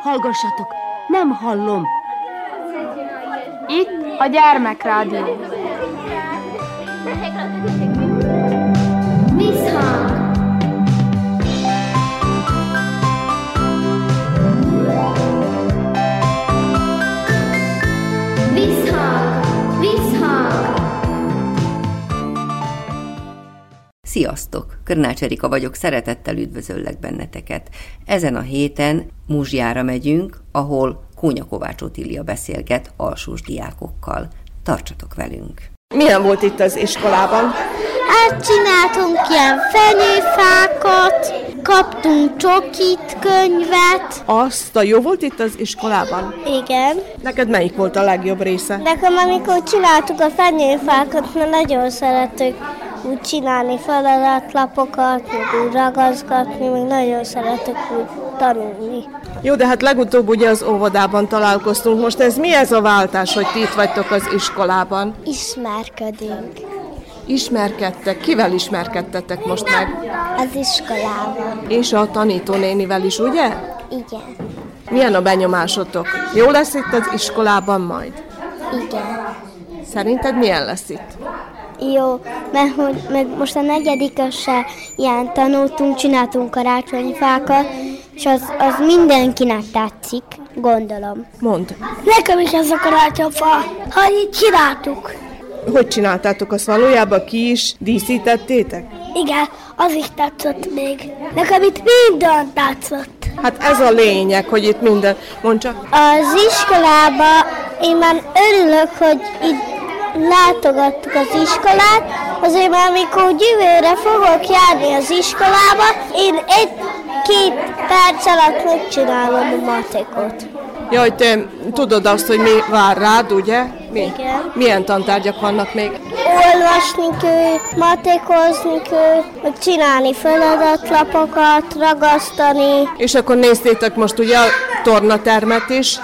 Hallgassatok, nem hallom. Itt a gyermekrádió. Visszhang! Visszhang! Visszhang! Sziasztok! Körnács Erika vagyok, szeretettel üdvözöllek benneteket. Ezen a héten Muzsjára megyünk, ahol Kónya Kovács Otília beszélget alsós diákokkal. Tartsatok velünk! Milyen volt itt az iskolában? Hát csináltunk ilyen fenyőfákat, kaptunk csokit, könyvet. Azt a jó volt itt az iskolában? Igen. Neked melyik volt a legjobb része? Nekem amikor csináltuk a fenyőfákat, mert nagyon szeretük úgy csinálni feladatlapokat, meg úgy ragaszgatni, meg nagyon szeretek úgy tanulni. Jó, de hát legutóbb ugye az óvodában találkoztunk. Most ez mi ez a váltás, hogy ti itt vagytok az iskolában? Ismerkedünk Ismerkedtek? Kivel ismerkedtetek most meg? az iskolában. És a tanítónénivel is, ugye? Igen. Milyen a benyomásotok? Jó lesz itt az iskolában majd? Igen. Szerinted milyen lesz itt? Jó, mert hogy meg most a negyedikesre ilyen tanultunk, csináltunk karácsonyfákat, és az, az mindenkinek tetszik, gondolom. Mond, Nekem is ez a karácsonyfa, ha így csináltuk. hogy csináltátok azt valójában? Ki is díszítettétek? Igen, az is tetszett még. Nekem itt minden tetszett. Hát ez a lényeg, hogy itt minden... Mondd csak. Az iskolába én már örülök, hogy itt látogattuk az iskolát, azért már amikor jövőre fogok járni az iskolába, én egy-két perc alatt megcsinálom a matekot. Jaj, te tudod azt, hogy mi vár rád, ugye? Mi? Igen. Milyen tantárgyak vannak még? Olvasni kell, matekozni kell, meg csinálni feladatlapokat, ragasztani. És akkor néztétek most ugye a tornatermet is.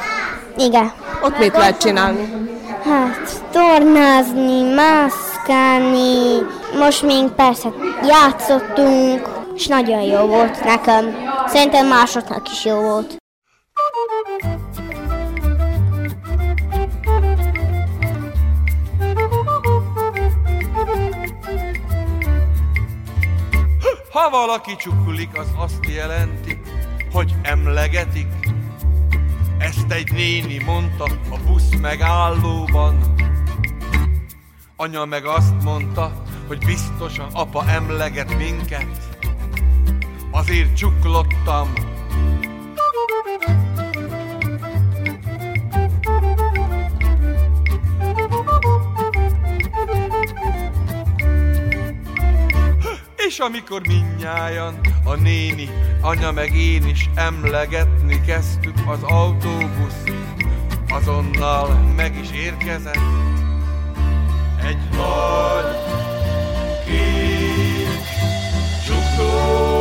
Igen. Ott mit lehet csinálni? Hát, tornázni, mászkálni, most még persze játszottunk, és nagyon jó volt nekem. Szerintem másoknak is jó volt. Ha valaki csukulik, az azt jelenti, hogy emlegetik. Ezt egy néni mondta a busz megállóban. Anya meg azt mondta, hogy biztosan apa emleget minket. Azért csuklottam. És amikor minnyájan, a néni, anya meg én is emlegetni kezdtük az autóbusz, azonnal meg is érkezett egy nagy, kék, csuklós.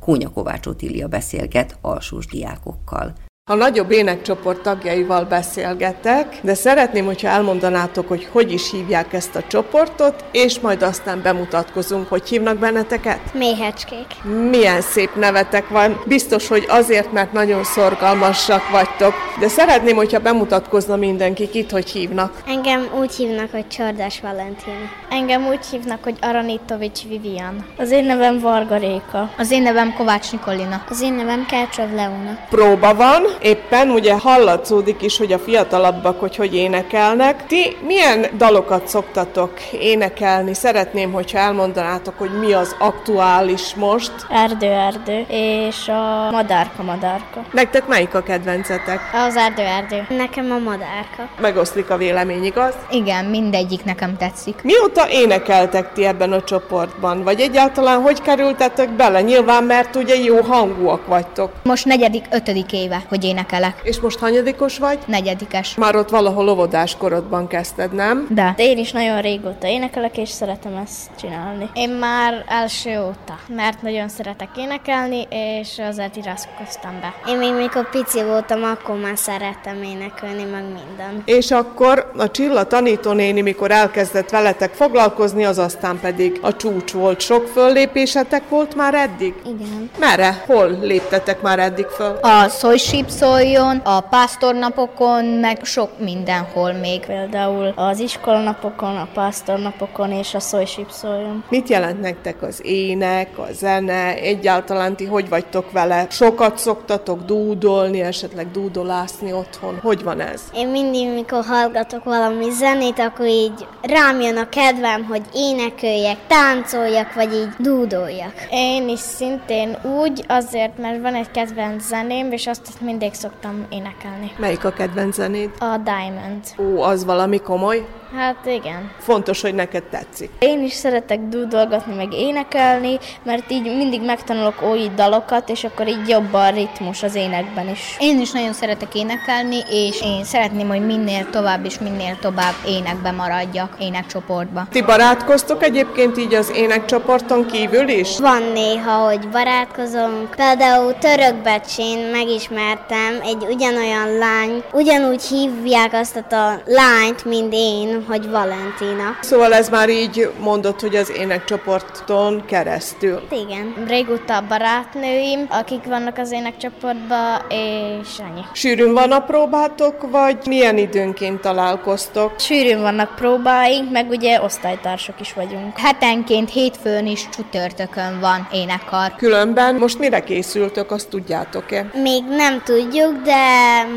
Kónya Kovács Otília beszélget alsós diákokkal. A nagyobb énekcsoport tagjaival beszélgetek, de szeretném, hogyha elmondanátok, hogy hogy is hívják ezt a csoportot, és majd aztán bemutatkozunk, hogy hívnak benneteket. Méhecskék. Milyen szép nevetek van. Biztos, hogy azért, mert nagyon szorgalmasak vagytok. De szeretném, hogyha bemutatkozna mindenki, itt hogy hívnak. Engem úgy hívnak, hogy Csordás Valentin. Engem úgy hívnak, hogy Aranitovics Vivian. Az én nevem Varga Réka. Az én nevem Kovács Nikolina. Az én nevem Kercsov Leona. Próba van, éppen ugye hallatszódik is, hogy a fiatalabbak, hogy hogy énekelnek. Ti milyen dalokat szoktatok énekelni? Szeretném, hogyha elmondanátok, hogy mi az aktuális most. Erdő, erdő, és a madárka, madárka. Nektek melyik a kedvencetek? Az erdő erdő. Nekem a madárka. Megoszlik a vélemény, igaz? Igen, mindegyik nekem tetszik. Mióta énekeltek ti ebben a csoportban? Vagy egyáltalán hogy kerültetek bele? Nyilván, mert ugye jó hangúak vagytok. Most negyedik, ötödik éve, hogy énekelek. És most hanyadikos vagy? Negyedikes. Már ott valahol óvodás korodban kezdted, nem? De. De én is nagyon régóta énekelek, és szeretem ezt csinálni. Én már első óta, mert nagyon szeretek énekelni, és azért iratkoztam be. Én még mikor pici voltam, akkor már szerettem énekelni, meg minden. És akkor a Csilla tanítónéni, mikor elkezdett veletek foglalkozni, az aztán pedig a csúcs volt. Sok föllépésetek volt már eddig? Igen. Merre? Hol léptetek már eddig föl? A Szolysíp szóljon, a pásztornapokon, meg sok mindenhol még. Például az iskolanapokon, a pásztornapokon és a szólysíp szóljon. Mit jelent nektek az ének, a zene, egyáltalán ti hogy vagytok vele? Sokat szoktatok dúdolni, esetleg dúdolászni otthon? Hogy van ez? Én mindig, mikor hallgatok valami zenét, akkor így rám jön a kedvem, hogy énekeljek, táncoljak, vagy így dúdoljak. Én is szintén úgy, azért, mert van egy kedvenc zeném, és azt mindig szoktam énekelni. Melyik a kedvenc zenéd? A Diamond. Ó, az valami komoly? Hát igen. Fontos, hogy neked tetszik. Én is szeretek dúdolgatni, meg énekelni, mert így mindig megtanulok új dalokat, és akkor így jobb a ritmus az énekben is. Én is nagyon szeretek énekelni, és én szeretném, hogy minél tovább és minél tovább énekbe maradjak, énekcsoportba. Ti barátkoztok egyébként így az énekcsoporton kívül is? Van néha, hogy barátkozunk. Például Törökbecsén megismertem egy ugyanolyan lány, ugyanúgy hívják azt a lányt, mint én, hogy Valentina. Szóval ez már így mondott, hogy az énekcsoporton keresztül. Igen. Régóta a barátnőim, akik vannak az énekcsoportban, és ennyi. Sűrűn van a próbátok, vagy milyen időnként találkoztok? Sűrűn vannak próbáink, meg ugye osztálytársak is vagyunk. Hetenként, hétfőn is csütörtökön van énekkar. Különben most mire készültök, azt tudjátok-e? Még nem tudjuk, de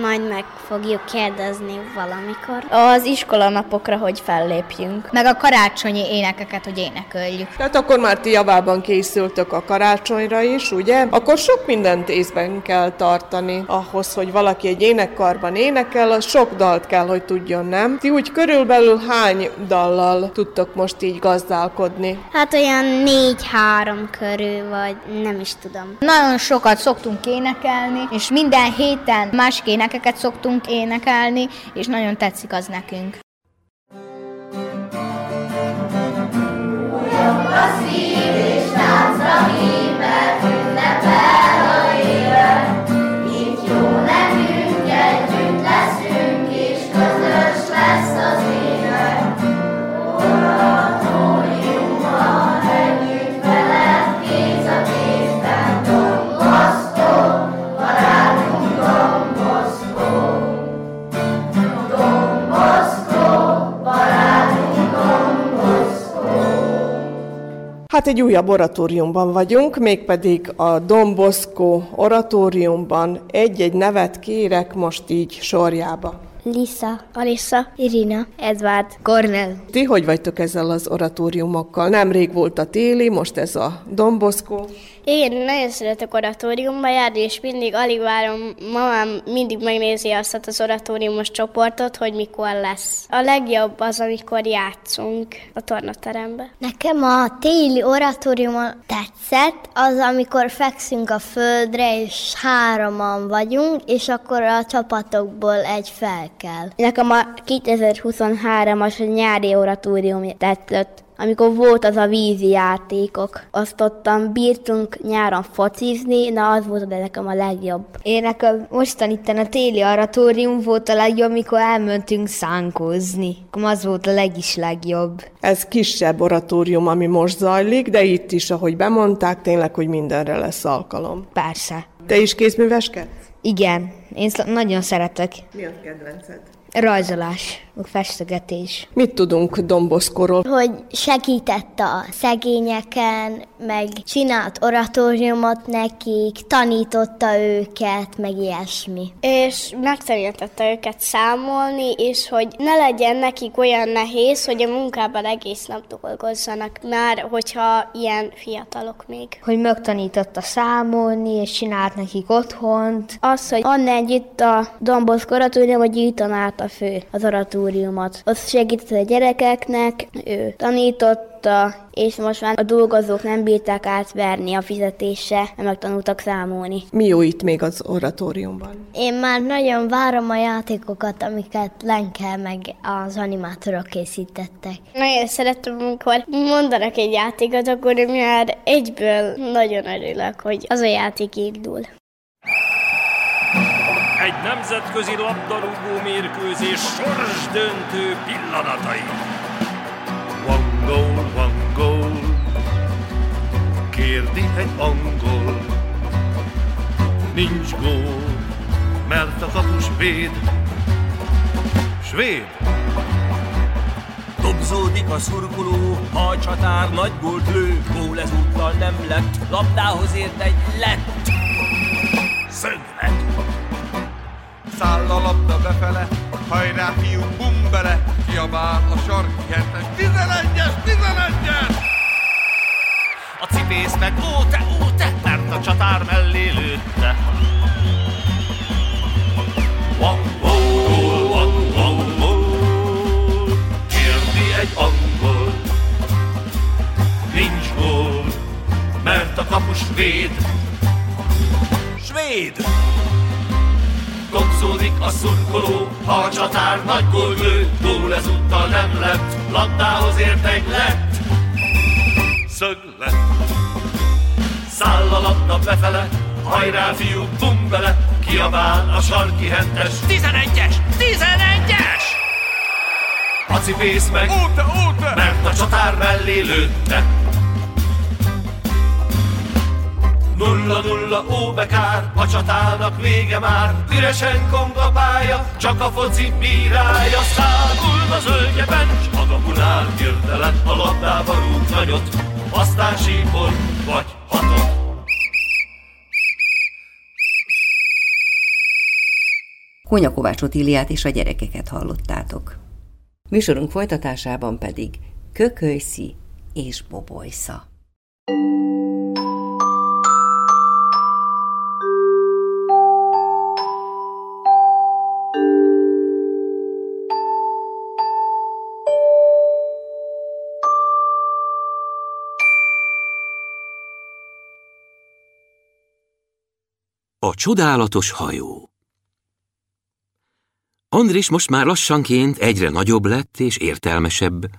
majd meg fogjuk kérdezni valamikor. Az iskolanapokra, hogy fellépjünk. Meg a karácsonyi énekeket, hogy éneköljük. Tehát akkor már ti javában készültök a karácsonyra is, ugye? Akkor sok mindent észben kell tartani ahhoz, hogy valaki egy énekkarban énekel, az sok dalt kell, hogy tudjon, nem? Ti úgy körülbelül hány dallal tudtok most így gazdálkodni? Hát olyan négy-három körül, vagy nem is tudom. Nagyon sokat szoktunk énekelni, és minden héten másik énekeket szoktunk énekelni, és nagyon tetszik az nekünk. Hát egy újabb oratóriumban vagyunk, mégpedig a Don Bosco oratóriumban. Egy-egy nevet kérek most így sorjába. Lisa, Alissa, Irina, Edvard, Cornel. Ti hogy vagytok ezzel az oratóriumokkal? Nemrég volt a téli, most ez a Don Én nagyon szeretek oratóriumba járni, és mindig alig várom, mamám mindig megnézi azt az oratóriumos csoportot, hogy mikor lesz. A legjobb az, amikor játszunk a tornaterembe. Nekem a téli oratóriumon tetszett, az, amikor fekszünk a földre, és hároman vagyunk, és akkor a csapatokból egy fel kell. Nekem a 2023-as nyári oratórium tetszett amikor volt az a vízi játékok. Azt ottan bírtunk nyáron focizni, na az volt de nekem a legjobb. Én nekem mostan itt a téli oratórium volt a legjobb, mikor elmentünk szánkozni. Az volt a legis legjobb. Ez kisebb oratórium, ami most zajlik, de itt is, ahogy bemondták, tényleg, hogy mindenre lesz alkalom. Persze. Te is kézműveskedsz? Igen, én sz- nagyon szeretek. Mi a kedvenced? Rajzolás, meg festegetés. Mit tudunk Domboszkorról? Hogy segített a szegényeken, meg csinált oratóriumot nekik, tanította őket, meg ilyesmi. És megtanítette őket számolni, és hogy ne legyen nekik olyan nehéz, hogy a munkában egész nap dolgozzanak, már hogyha ilyen fiatalok még. Hogy megtanította számolni, és csinált nekik otthont. Az, hogy Anna együtt a Dombosz koratúrja, vagy gyűjtanát járta fő az oratóriumot. Ott segített a gyerekeknek, ő tanította, és most már a dolgozók nem bírták átverni a fizetése, mert megtanultak számolni. Mi jó itt még az oratóriumban? Én már nagyon várom a játékokat, amiket Lenke meg az animátorok készítettek. Nagyon szeretem, amikor mondanak egy játékot, akkor már egyből nagyon örülök, hogy az a játék indul. Egy nemzetközi labdarúgó mérkőzés sorsdöntő pillanatai. One goal, one goal, kérdi egy angol. Nincs gól, mert a kapus véd. Svéd! Dobzódik a szurkoló, a csatár nagy gólt lő, gól ezúttal nem lett, labdához ért egy lett. Szöglet! Száll a labda befele, hajrá fiú, bum bele, kiabál a sarki hetes, 11-es, 11-es! A cipész meg ó te, ó te, mert a csatár mellé lőtte. Goal, kérdi egy angol. Nincs gól, mert a kapus véd. Svéd! Kopszódik a szurkoló, ha a csatár nagy gól lő, gól ezúttal nem lett, labdához ért egy lett. Szöglet. Száll a labda befele, hajrá fiú, bum bele, kiabál a sarki hentes. 11-es! 11-es! A cipész meg, Ó te, ó te! mert a csatár mellé lőtte. Nulla nulla óbekár, a csatának vége már, üresen kong a pálya, csak a foci bírálja, szágul a zöldjeben, s magapunál hirtelen a labdába rúg nagyot, aztán sípol, vagy hatot. Kónya Kovács Otíliát és a gyerekeket hallottátok. Műsorunk folytatásában pedig Kökölyszi és Bobolysza. A csodálatos hajó Andris most már lassanként egyre nagyobb lett és értelmesebb.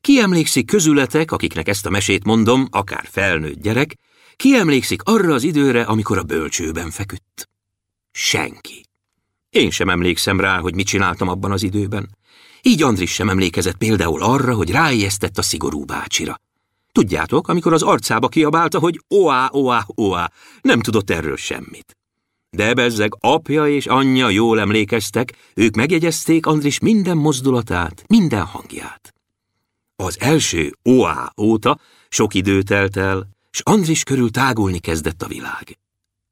Ki emlékszik közületek, akiknek ezt a mesét mondom, akár felnőtt gyerek, ki emlékszik arra az időre, amikor a bölcsőben feküdt? Senki. Én sem emlékszem rá, hogy mit csináltam abban az időben. Így Andris sem emlékezett például arra, hogy ráijesztett a szigorú bácsira. Tudjátok, amikor az arcába kiabálta, hogy oá, oá, oá, nem tudott erről semmit. De bezzeg apja és anyja jól emlékeztek, ők megjegyezték Andris minden mozdulatát, minden hangját. Az első oá óta sok idő telt el, s Andris körül tágulni kezdett a világ.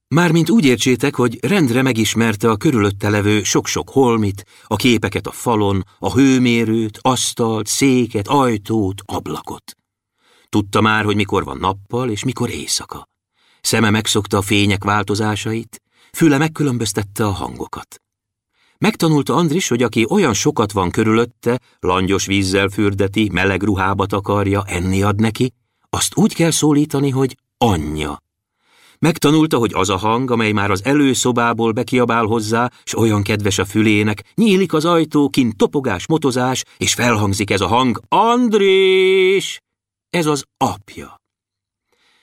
Mármint úgy értsétek, hogy rendre megismerte a körülötte levő sok-sok holmit, a képeket a falon, a hőmérőt, asztalt, széket, ajtót, ablakot. Tudta már, hogy mikor van nappal és mikor éjszaka. Szeme megszokta a fények változásait, füle megkülönböztette a hangokat. Megtanulta Andris, hogy aki olyan sokat van körülötte, langyos vízzel fürdeti, meleg ruhába takarja, enni ad neki, azt úgy kell szólítani, hogy anyja. Megtanulta, hogy az a hang, amely már az előszobából bekiabál hozzá, s olyan kedves a fülének, nyílik az ajtó, kint topogás, motozás, és felhangzik ez a hang, Andrés! Ez az apja.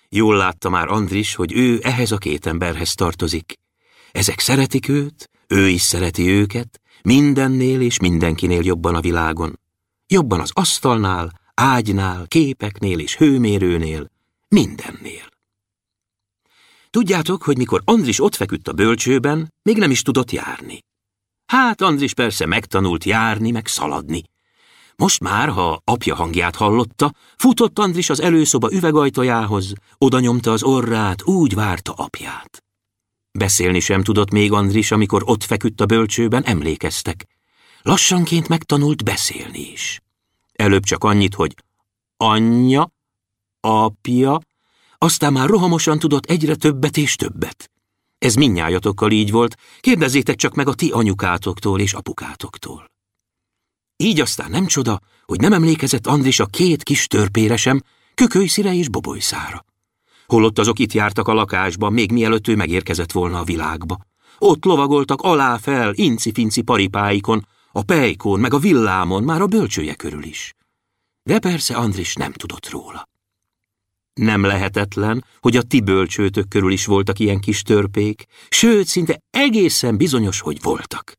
Jól látta már Andris, hogy ő ehhez a két emberhez tartozik. Ezek szeretik őt, ő is szereti őket, mindennél és mindenkinél jobban a világon. Jobban az asztalnál, ágynál, képeknél és hőmérőnél, mindennél. Tudjátok, hogy mikor Andris ott feküdt a bölcsőben, még nem is tudott járni. Hát Andris persze megtanult járni, meg szaladni. Most már, ha apja hangját hallotta, futott Andris az előszoba üvegajtajához, oda nyomta az orrát, úgy várta apját. Beszélni sem tudott még Andris, amikor ott feküdt a bölcsőben, emlékeztek. Lassanként megtanult beszélni is. Előbb csak annyit, hogy anyja, apja, aztán már rohamosan tudott egyre többet és többet. Ez minnyájatokkal így volt, kérdezzétek csak meg a ti anyukátoktól és apukátoktól. Így aztán nem csoda, hogy nem emlékezett Andris a két kis törpére sem, kökölyszire és bobolyszára. Holott azok itt jártak a lakásba, még mielőtt ő megérkezett volna a világba. Ott lovagoltak alá-fel, inci-finci paripáikon, a pejkón, meg a villámon, már a bölcsője körül is. De persze Andris nem tudott róla. Nem lehetetlen, hogy a ti bölcsőtök körül is voltak ilyen kis törpék, sőt, szinte egészen bizonyos, hogy voltak.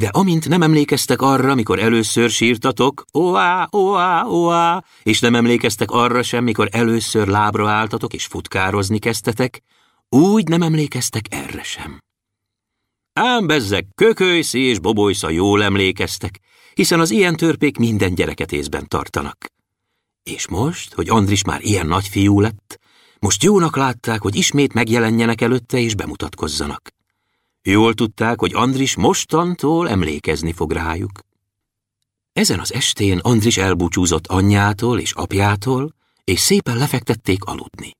De amint nem emlékeztek arra, mikor először sírtatok, oá, oá, oá, és nem emlékeztek arra sem, mikor először lábra álltatok és futkározni kezdtetek, úgy nem emlékeztek erre sem. Ám bezzek, kökölyszi és bobolysza jól emlékeztek, hiszen az ilyen törpék minden gyereket észben tartanak. És most, hogy Andris már ilyen nagy fiú lett, most jónak látták, hogy ismét megjelenjenek előtte és bemutatkozzanak. Jól tudták, hogy Andris mostantól emlékezni fog rájuk. Ezen az estén Andris elbúcsúzott anyjától és apjától, és szépen lefektették aludni.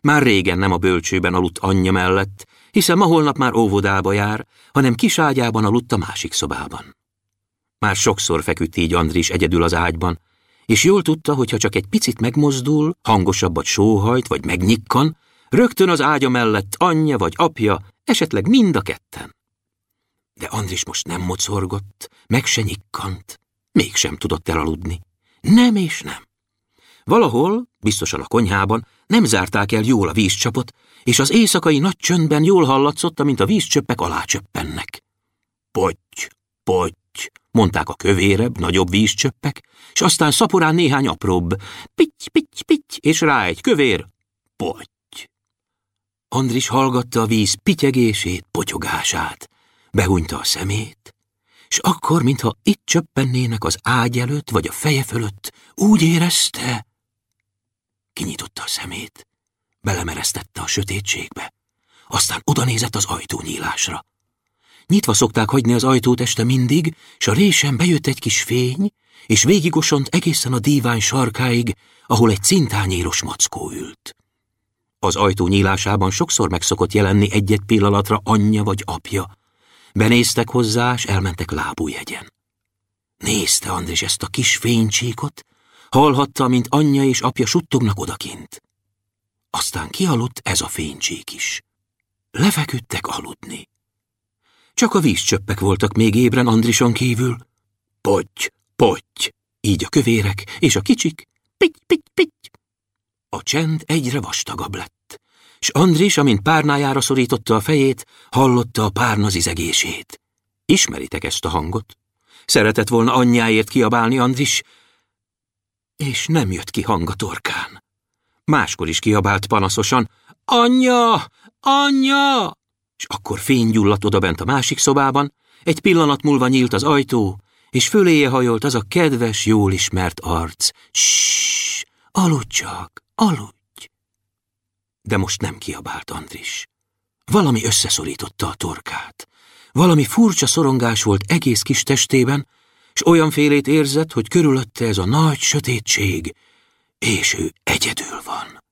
Már régen nem a bölcsőben aludt anyja mellett, hiszen ma holnap már óvodába jár, hanem kiságyában aludt a másik szobában. Már sokszor feküdt így Andris egyedül az ágyban, és jól tudta, hogy ha csak egy picit megmozdul, hangosabbat sóhajt vagy megnyikkan, rögtön az ágya mellett anyja vagy apja, esetleg mind a ketten. De Andris most nem mocorgott, meg se nyikkant, mégsem tudott elaludni. Nem és nem. Valahol, biztosan a konyhában, nem zárták el jól a vízcsapot, és az éjszakai nagy csöndben jól hallatszott, mint a vízcsöppek alácsöppennek. Potty, potty, mondták a kövérebb, nagyobb vízcsöppek, és aztán szaporán néhány apróbb, pitty, pitty, pitty, és rá egy kövér, potty. Andris hallgatta a víz pityegését, potyogását, behunyta a szemét, és akkor, mintha itt csöppennének az ágy előtt, vagy a feje fölött, úgy érezte, kinyitotta a szemét, belemeresztette a sötétségbe, aztán odanézett az ajtónyílásra. Nyitva szokták hagyni az ajtót este mindig, s a résen bejött egy kis fény, és végigosont egészen a dívány sarkáig, ahol egy cintányéros mackó ült. Az ajtó nyílásában sokszor megszokott jelenni egy-egy pillanatra anyja vagy apja. Benéztek hozzá, s elmentek lábújegyen. Nézte Andris ezt a kis fénycsíkot, hallhatta, mint anyja és apja suttognak odakint. Aztán kialudt ez a fénycsík is. Lefeküdtek aludni. Csak a vízcsöppek voltak még ébren Andrison kívül. Potty, potty, így a kövérek, és a kicsik, pitty, pitty, pitty. A csend egyre vastagabb lett, és Andris, amint párnájára szorította a fejét, hallotta a párna zizegését. Ismeritek ezt a hangot? Szeretett volna anyjáért kiabálni Andris, és nem jött ki hang a torkán. Máskor is kiabált panaszosan, Anyja! Anyja! És akkor fény gyulladt odabent a másik szobában, egy pillanat múlva nyílt az ajtó, és föléje hajolt az a kedves, jól ismert arc. Ssss, aludj csak, aludj! De most nem kiabált Andris. Valami összeszorította a torkát. Valami furcsa szorongás volt egész kis testében, és olyan félét érzett, hogy körülötte ez a nagy sötétség, és ő egyedül van.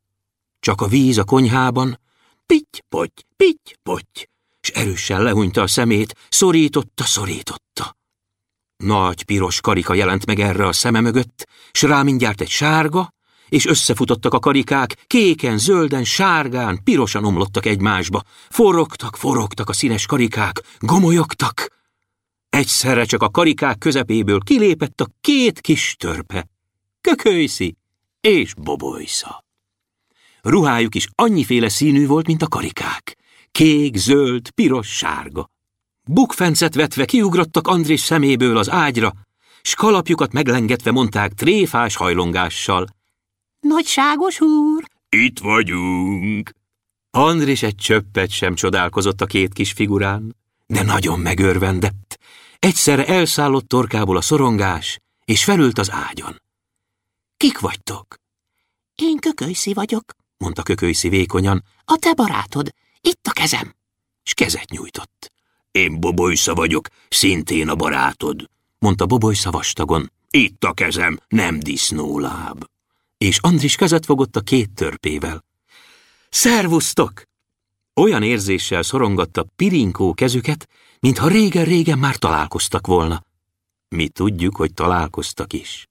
Csak a víz a konyhában, pitty, potty, pitty, potty, és erősen lehunyta a szemét, szorította, szorította. Nagy piros karika jelent meg erre a szeme mögött, s rá mindjárt egy sárga, és összefutottak a karikák, kéken, zölden, sárgán, pirosan omlottak egymásba. Forogtak, forogtak a színes karikák, gomolyogtak. Egyszerre csak a karikák közepéből kilépett a két kis törpe, kökölyszi és bobolysza. Ruhájuk is annyiféle színű volt, mint a karikák. Kék, zöld, piros, sárga. Bukfencet vetve kiugrottak Andris szeméből az ágyra, s kalapjukat meglengetve mondták tréfás hajlongással. Nagyságos úr! Itt vagyunk! Andris egy csöppet sem csodálkozott a két kis figurán, de nagyon megörvendett. Egyszerre elszállott torkából a szorongás, és felült az ágyon. Kik vagytok? Én kökölyszi vagyok, mondta kökölyszi vékonyan. A te barátod, itt a kezem. S kezet nyújtott. Én Bobolysza vagyok, szintén a barátod, mondta Bobolysza vastagon. Itt a kezem, nem disznóláb. És Andris kezet fogott a két törpével. Szervusztok! Olyan érzéssel szorongatta pirinkó kezüket, mintha régen-régen már találkoztak volna. Mi tudjuk, hogy találkoztak is.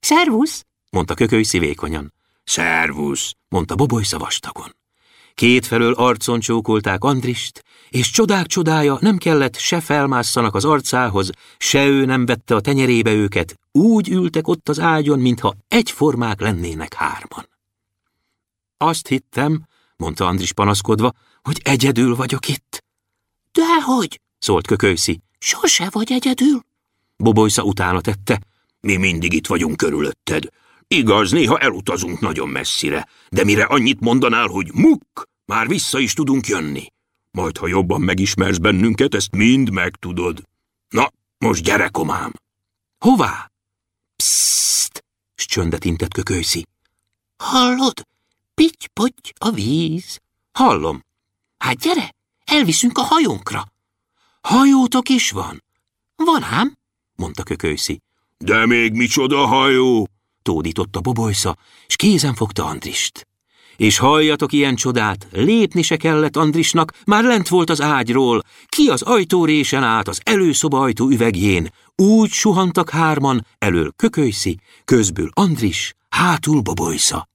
Szervusz, mondta kököly szívékonyan. Szervusz, mondta Boboly vastagon. Kétfelől arcon csókolták Andrist, és csodák csodája nem kellett se felmásszanak az arcához, se ő nem vette a tenyerébe őket, úgy ültek ott az ágyon, mintha egyformák lennének hárman. Azt hittem, mondta Andris panaszkodva, hogy egyedül vagyok itt. Dehogy, szólt kökőszi. Sose vagy egyedül. Bobolysza utána tette. Mi mindig itt vagyunk körülötted. Igaz, néha elutazunk nagyon messzire, de mire annyit mondanál, hogy muk, már vissza is tudunk jönni. Majd, ha jobban megismersz bennünket, ezt mind megtudod. Na, most gyere, komám! Hová? Psst! s csöndet intett kökőszi. Hallod? Pitty-potty a víz. Hallom. Hát gyere, elviszünk a hajónkra. Hajótok is van? Van ám, mondta kökőszi. De még micsoda hajó? tódította Bobolysza, és kézen fogta Andrist. És halljatok ilyen csodát, lépni se kellett Andrisnak, már lent volt az ágyról, ki az ajtórésen át az előszoba ajtó üvegjén, úgy suhantak hárman, elől kökölyszi, közből Andris, hátul Bobolysza.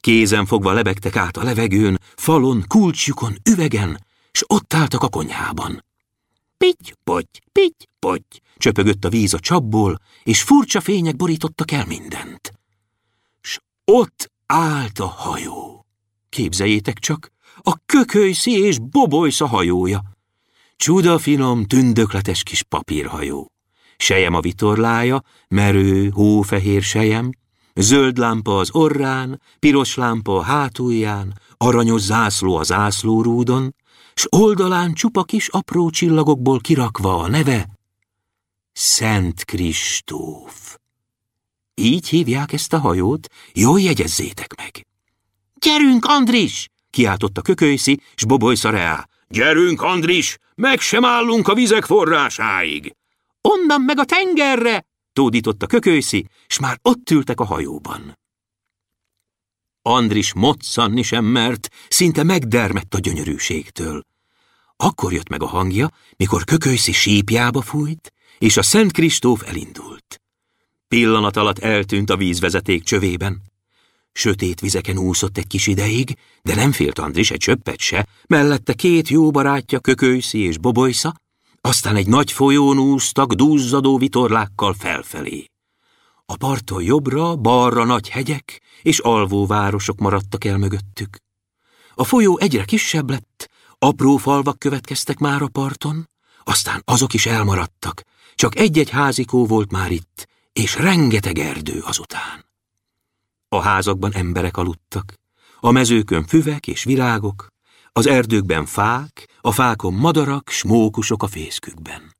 Kézen fogva lebegtek át a levegőn, falon, kulcsjukon, üvegen, s ott álltak a konyhában. Pitty, potty, pitty, potty, csöpögött a víz a csapból, és furcsa fények borítottak el mindent. S ott állt a hajó. Képzeljétek csak, a kökölyszi és bobolysza hajója. Csuda finom, tündökletes kis papírhajó. Sejem a vitorlája, merő, hófehér sejem, zöld lámpa az orrán, piros lámpa a hátulján, aranyos zászló a zászlórúdon, s oldalán csupa kis apró csillagokból kirakva a neve Szent Kristóf. Így hívják ezt a hajót, jól jegyezzétek meg. Gyerünk, Andris! kiáltotta kökölyszi, s Boboly Szareá. Gyerünk, Andris! Meg sem állunk a vizek forrásáig! Onnan meg a tengerre! tódította kökölyszi, s már ott ültek a hajóban. Andris moccanni sem mert, szinte megdermett a gyönyörűségtől. Akkor jött meg a hangja, mikor kökölyszi sípjába fújt, és a Szent Kristóf elindult. Pillanat alatt eltűnt a vízvezeték csövében. Sötét vizeken úszott egy kis ideig, de nem félt Andris egy csöppet se, mellette két jó barátja, Kökölyszi és Bobolysza, aztán egy nagy folyón úsztak dúzzadó vitorlákkal felfelé. A parton jobbra, balra nagy hegyek és alvó városok maradtak el mögöttük. A folyó egyre kisebb lett, apró falvak következtek már a parton, aztán azok is elmaradtak, csak egy-egy házikó volt már itt, és rengeteg erdő azután. A házakban emberek aludtak, a mezőkön füvek és virágok, az erdőkben fák, a fákon madarak, smókusok a fészkükben.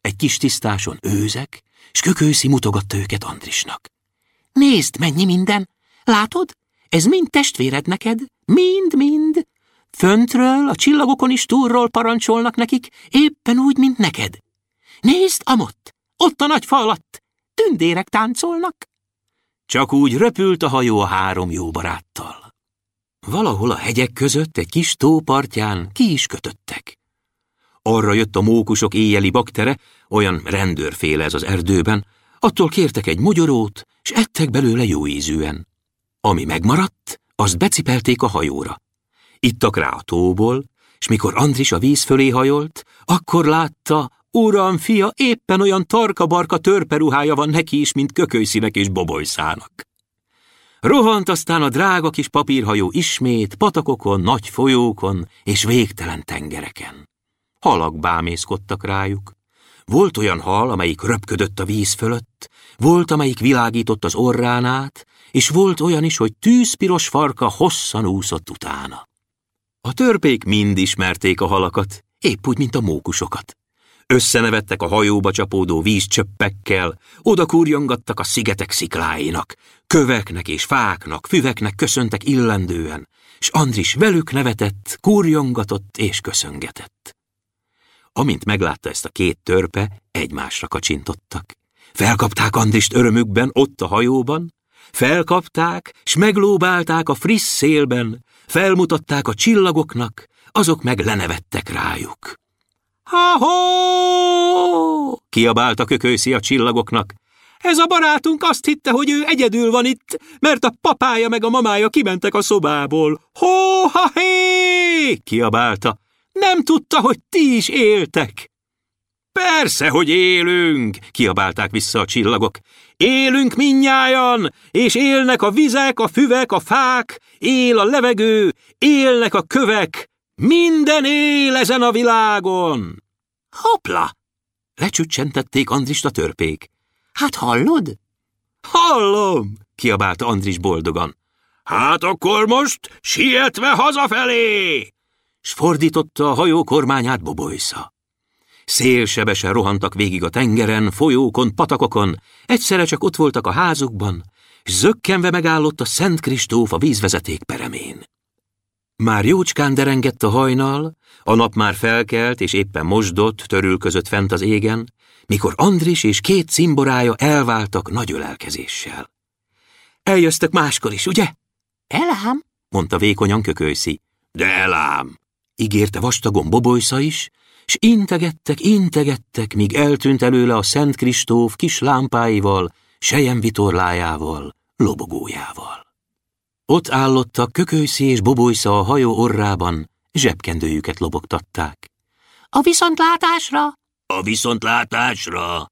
Egy kis tisztáson őzek, s kökőszi mutogatta őket Andrisnak. Nézd, mennyi minden! Látod? Ez mind testvéred neked? Mind-mind! Föntről, a csillagokon is túlról parancsolnak nekik, éppen úgy, mint neked. Nézd, amott! Ott a nagy fa alatt! Tündérek táncolnak! Csak úgy röpült a hajó a három jó baráttal. Valahol a hegyek között egy kis tó partján ki is kötöttek. Arra jött a mókusok éjjeli baktere, olyan rendőrféle ez az erdőben, attól kértek egy mogyorót, s ettek belőle jó ízűen. Ami megmaradt, azt becipelték a hajóra. Ittak rá a tóból, és mikor Andris a víz fölé hajolt, akkor látta, uram, fia, éppen olyan tarka-barka törperuhája van neki is, mint kökölyszínek és bobolyszának. Rohant aztán a drága kis papírhajó ismét patakokon, nagy folyókon és végtelen tengereken. Halak bámészkodtak rájuk. Volt olyan hal, amelyik röpködött a víz fölött, volt, amelyik világított az orrán át, és volt olyan is, hogy tűzpiros farka hosszan úszott utána. A törpék mind ismerték a halakat, épp úgy, mint a mókusokat. Összenevettek a hajóba csapódó vízcsöppekkel, oda kurjongattak a szigetek szikláinak, köveknek és fáknak, füveknek köszöntek illendően, s Andris velük nevetett, kurjongatott és köszöngetett. Amint meglátta ezt a két törpe, egymásra kacsintottak. Felkapták Andrist örömükben ott a hajóban, felkapták, s meglóbálták a friss szélben, felmutatták a csillagoknak, azok meg lenevettek rájuk. Ha-ho! kiabált a kökőszi a csillagoknak. Ez a barátunk azt hitte, hogy ő egyedül van itt, mert a papája meg a mamája kimentek a szobából. Ho-ha-hé! kiabálta. Nem tudta, hogy ti is éltek. Persze, hogy élünk, kiabálták vissza a csillagok. Élünk minnyájan, és élnek a vizek, a füvek, a fák, él a levegő, élnek a kövek, minden él ezen a világon. Hopla! Lecsüccsentették Andrist a törpék. Hát hallod? Hallom, kiabálta Andris boldogan. Hát akkor most sietve hazafelé! S fordította a hajó kormányát Bobolysza. Szélsebesen rohantak végig a tengeren, folyókon, patakokon, egyszerre csak ott voltak a házukban, és zökkenve megállott a Szent Kristóf a vízvezeték peremén. Már jócskán derengett a hajnal, a nap már felkelt és éppen mosdott, törülközött fent az égen, mikor Andris és két cimborája elváltak nagy ölelkezéssel. Eljöztök máskor is, ugye? Elám, mondta vékonyan kökőszi. De elám, ígérte vastagon Bobolysza is, s integettek, integettek, míg eltűnt előle a Szent Kristóf kis lámpáival, sejem vitorlájával, lobogójával. Ott állottak Kökőszi és Bobolysza a hajó orrában, zsebkendőjüket lobogtatták. A viszontlátásra! A viszontlátásra!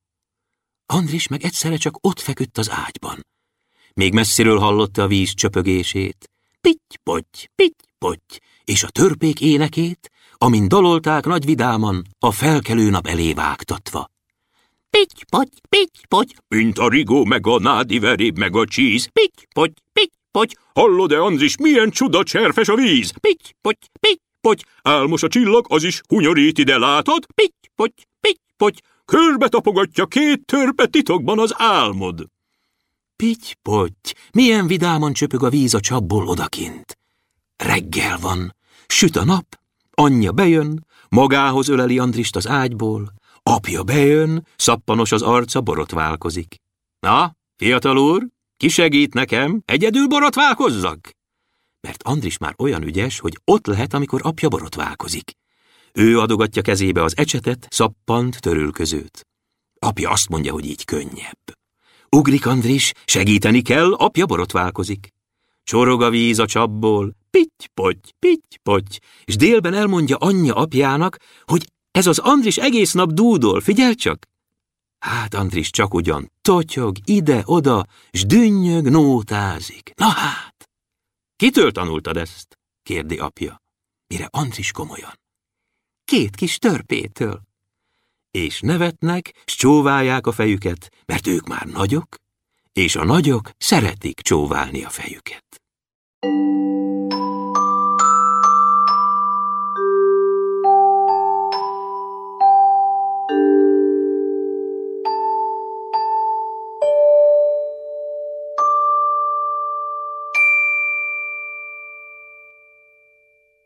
Andris meg egyszerre csak ott feküdt az ágyban. Még messziről hallotta a víz csöpögését. Pitty-potty, pitty-potty, és a törpék énekét, amin dalolták nagy vidáman, a felkelő nap elé vágtatva. Pitty-potty, pitty-potty, mint a rigó, meg a nádi veréb, meg a csíz. Pitty-potty, pitty-potty, hallod-e, Andris, milyen csuda cserfes a víz? Pitty-potty, pitty-potty, álmos a csillag, az is hunyorít ide, látod? Pitty-potty, pitty-potty, körbe tapogatja két törpe titokban az álmod. Pitty-potty, milyen vidáman csöpög a víz a csapból odakint. Reggel van, süt a nap, anyja bejön, magához öleli Andrist az ágyból, apja bejön, szappanos az arca, borotválkozik. Na, fiatal úr, ki segít nekem, egyedül borotválkozzak? Mert Andris már olyan ügyes, hogy ott lehet, amikor apja borotválkozik. Ő adogatja kezébe az ecsetet, szappant, törülközőt. Apja azt mondja, hogy így könnyebb. Ugrik Andris, segíteni kell, apja borotválkozik. Csorog a víz a csapból, pitty-potty, pitty-potty, és délben elmondja anyja apjának, hogy ez az Andris egész nap dúdol, figyelj csak! Hát Andris csak ugyan totyog ide-oda, s dünnyög, nótázik. Na hát! Kitől tanultad ezt? kérdi apja. Mire Andris komolyan. Két kis törpétől. És nevetnek, s csóválják a fejüket, mert ők már nagyok, és a nagyok szeretik csóválni a fejüket.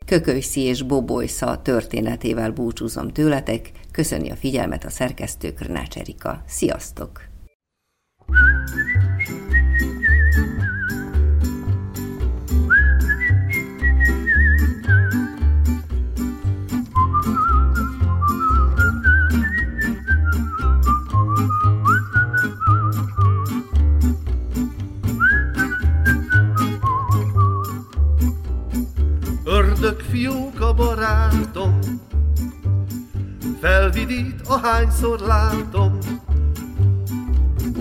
Kökölyszi és Bobolysza történetével búcsúzom tőletek, köszöni a figyelmet a szerkesztő Krnács Erika. Sziasztok! Ördög felvidít, ahányszor látom.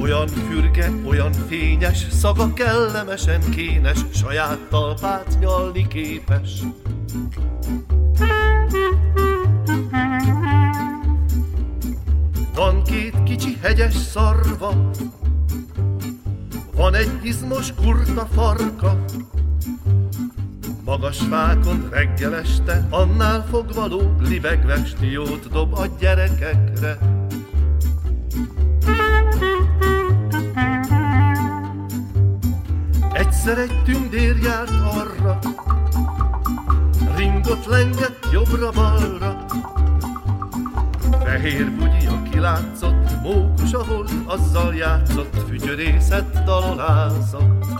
Olyan fürge, olyan fényes, szaga kellemesen kénes, saját talpát nyalni képes. Van két kicsi hegyes szarva, van egy izmos kurta farka, Magas fákon reggel este, annál fogva lóg, libegve jót dob a gyerekekre. Egyszer egy tündér járt arra, ringot lengett jobbra-balra. Fehér bugyi, aki látszott, mókus, ahol azzal játszott, fügyörészet dalolázott.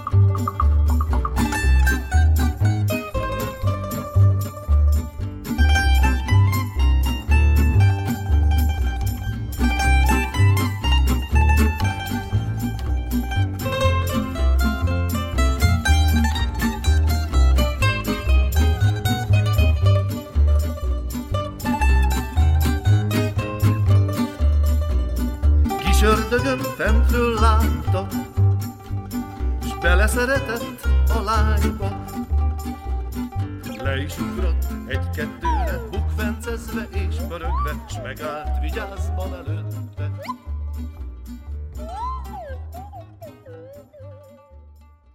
Just bol alır